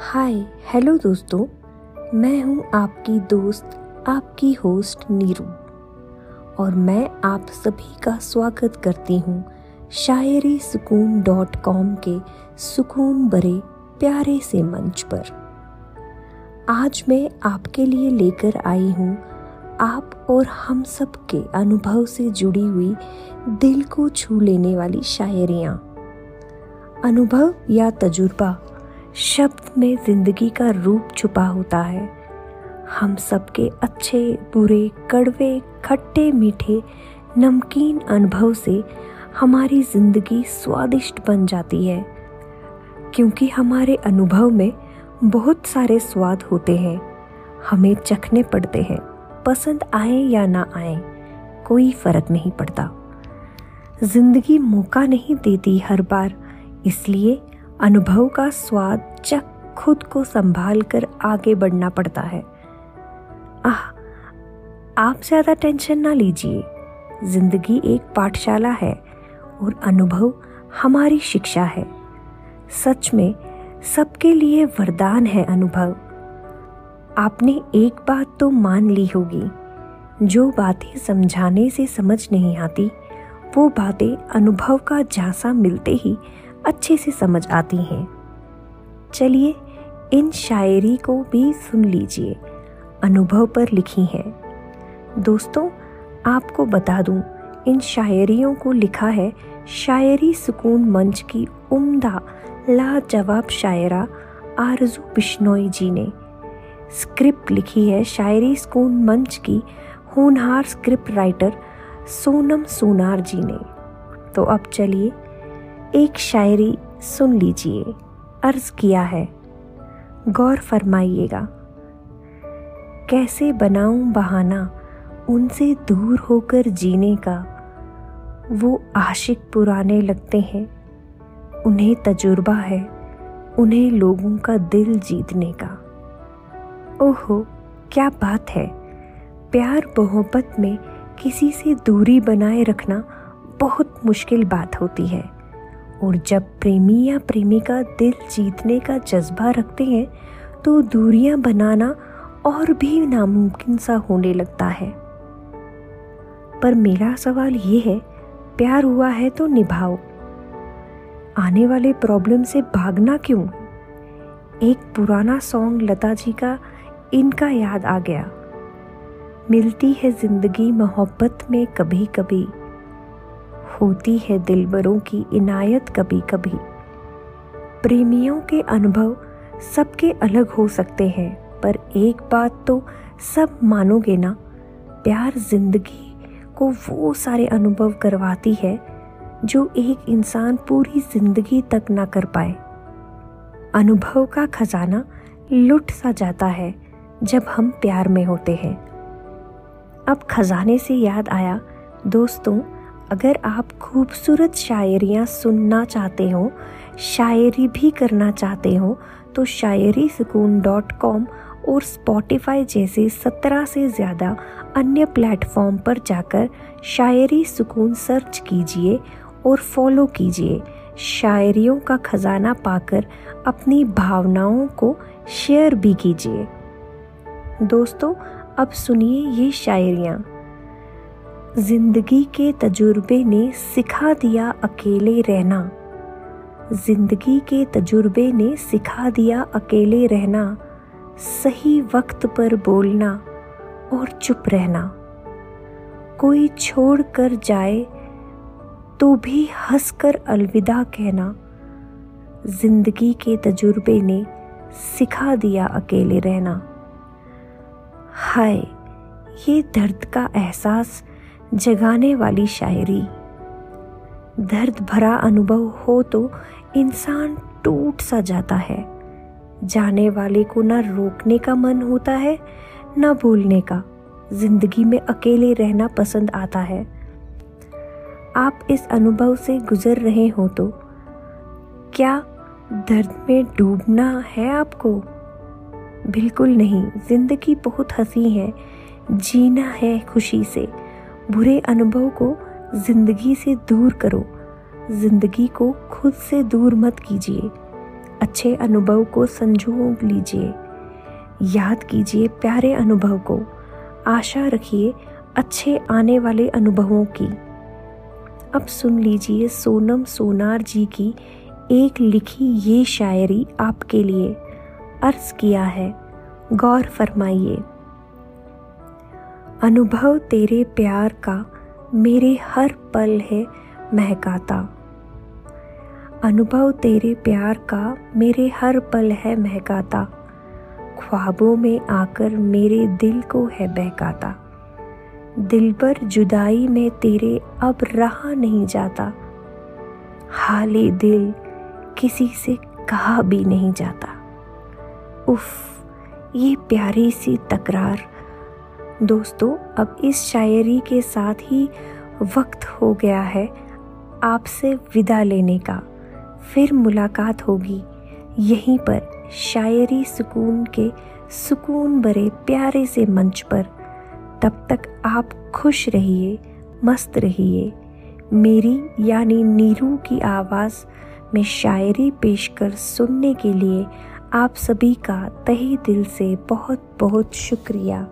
Hi hello दोस्तों। मैं हूँ आपकी दोस्त, आपकी होस्ट नीरू। और मैं आप सभी का स्वागत करती हूँ शायरी सुकून डॉट कॉम के सुकून भरे प्यारे से मंच पर। आज मैं आपके लिए लेकर आई हूँ आप और हम सब के अनुभव से जुड़ी हुई दिल को छू लेने वाली शायरियाँ। अनुभव या तजुर्बा शब्द में ज़िंदगी का रूप छुपा होता है। हम सबके अच्छे, बुरे, कड़वे, खट्टे, मीठे, नमकीन अनुभव से हमारी ज़िंदगी स्वादिष्ट बन जाती है। क्योंकि हमारे अनुभव में बहुत सारे स्वाद होते हैं। हमें चखने पड़ते हैं, पसंद आए या ना आए, कोई फ़र्क नहीं पड़ता। ज़िंदगी मौका नहीं देती हर बार, इसलिए अनुभव का स्वाद चक खुद को संभाल कर आगे बढ़ना पड़ता है। आह, आप ज़्यादा टेंशन ना लीजिए। ज़िंदगी एक पाठशाला है और अनुभव हमारी शिक्षा है। सच में, सबके लिए वरदान है अनुभव। आपने एक बात तो मान ली होगी, जो बातें समझाने से समझ नहीं आती, वो बातें अनुभव का झांसा मिलते ही अच्छे से समझ आती हैं। चलिए, इन शायरी को भी सुन लीजिए। अनुभव पर लिखी हैं। दोस्तों, आपको बता दूँ, इन शायरियों को लिखा है शायरी सुकून मंच की उम्दा, लाजवाब शायरा आरज़ू बिश्नोई जी ने। स्क्रिप्ट लिखी है शायरी सुकून मंच की होनहार स्क्रिप्ट राइटर सोनम सोनार जी ने। तो अब चलिए एक शायरी सुन लीजिए। अर्ज़ किया है। गौर फरमाइएगा। कैसे बनाऊँ बहाना उनसे दूर होकर जीने का? वो आशिक पुराने लगते हैं। उन्हें तजुर्बा है उन्हें लोगों का दिल जीतने का। ओहो, क्या बात है। प्यार मोहब्बत में किसी से दूरी बनाए रखना बहुत मुश्किल बात होती है। और जब प्रेमी या प्रेमिका दिल जीतने का जज्बा रखते हैं तो दूरियाँ बनाना और भी नामुमकिन सा होने लगता है। पर मेरा सवाल ये है, प्यार हुआ है तो निभाओ। आने वाले प्रॉब्लम से भागना क्यों? एक पुराना सॉन्ग लता जी का इनका याद आ गया। मिलती है ज़िंदगी मोहब्बत में कभी कभी होती है दिलबरों की इनायत कभी कभी प्रेमियों के अनुभव सबके अलग हो सकते हैं, पर एक बात तो सब मानोगे ना, प्यार ज़िंदगी को वो सारे अनुभव करवाती है, जो एक इंसान पूरी ज़िंदगी तक ना कर पाए। अनुभव का खजाना लुट सा जाता है जब हम प्यार में होते हैं। अब खजाने से याद आया, दोस्तों अगर आप खूबसूरत शायरियाँ सुनना चाहते हो, शायरी भी करना चाहते हो तो शायरी सुकून डॉट कॉम और स्पॉटिफाई जैसे सत्रह से ज़्यादा अन्य प्लेटफॉर्म पर जाकर शायरी सुकून सर्च कीजिए और फॉलो कीजिए। शायरियों का खजाना पाकर अपनी भावनाओं को शेयर भी कीजिए। दोस्तों, अब सुनिए ये शायरियाँ। ज़िंदगी के तजुर्बे ने सिखा दिया अकेले रहना। ज़िंदगी के तजुर्बे ने सिखा दिया अकेले रहना। सही वक्त पर बोलना और चुप रहना। कोई छोड़ कर जाए तो भी हंस कर अलविदा कहना। ज़िंदगी के तजुर्बे ने सिखा दिया अकेले रहना। हाय, ये दर्द का एहसास जगाने वाली शायरी। दर्द भरा अनुभव हो तो इंसान टूट सा जाता है। जाने वाले को ना रोकने का मन होता है, ना बोलने का। ज़िंदगी में अकेले रहना पसंद आता है। आप इस अनुभव से गुजर रहे हो तो क्या दर्द में डूबना है आपको? बिल्कुल नहीं, ज़िंदगी बहुत हँसी है, जीना है खुशी से। बुरे अनुभव को ज़िंदगी से दूर करो। ज़िंदगी को खुद से दूर मत कीजिए। अच्छे अनुभव को संजो लीजिए। याद कीजिए प्यारे अनुभव को। आशा रखिए अच्छे आने वाले अनुभवों की। अब सुन लीजिए सोनम सोनार जी की एक लिखी ये शायरी आपके लिए अर्ज़ किया है। गौर फरमाइए। अनुभव तेरे प्यार का मेरे हर पल है महकाता। अनुभव तेरे प्यार का मेरे हर पल है महकाता। ख्वाबों में आकर मेरे दिल को है बहकाता। दिल पर जुदाई में तेरे अब रहा नहीं जाता। हाले दिल किसी से कहा भी नहीं जाता। उफ, ये प्यारी सी तकरार दोस्तों, अब इस शायरी के साथ ही वक्त हो गया है आपसे विदा लेने का। फिर मुलाकात होगी। यहीं पर शायरी सुकून के सुकून भरे प्यारे से मंच पर। तब तक आप खुश रहिए, मस्त रहिए। मेरी यानी नीरू की आवाज़ में शायरी पेश कर सुनने के लिए आप सभी का तहे दिल से बहुत बहुत शुक्रिया।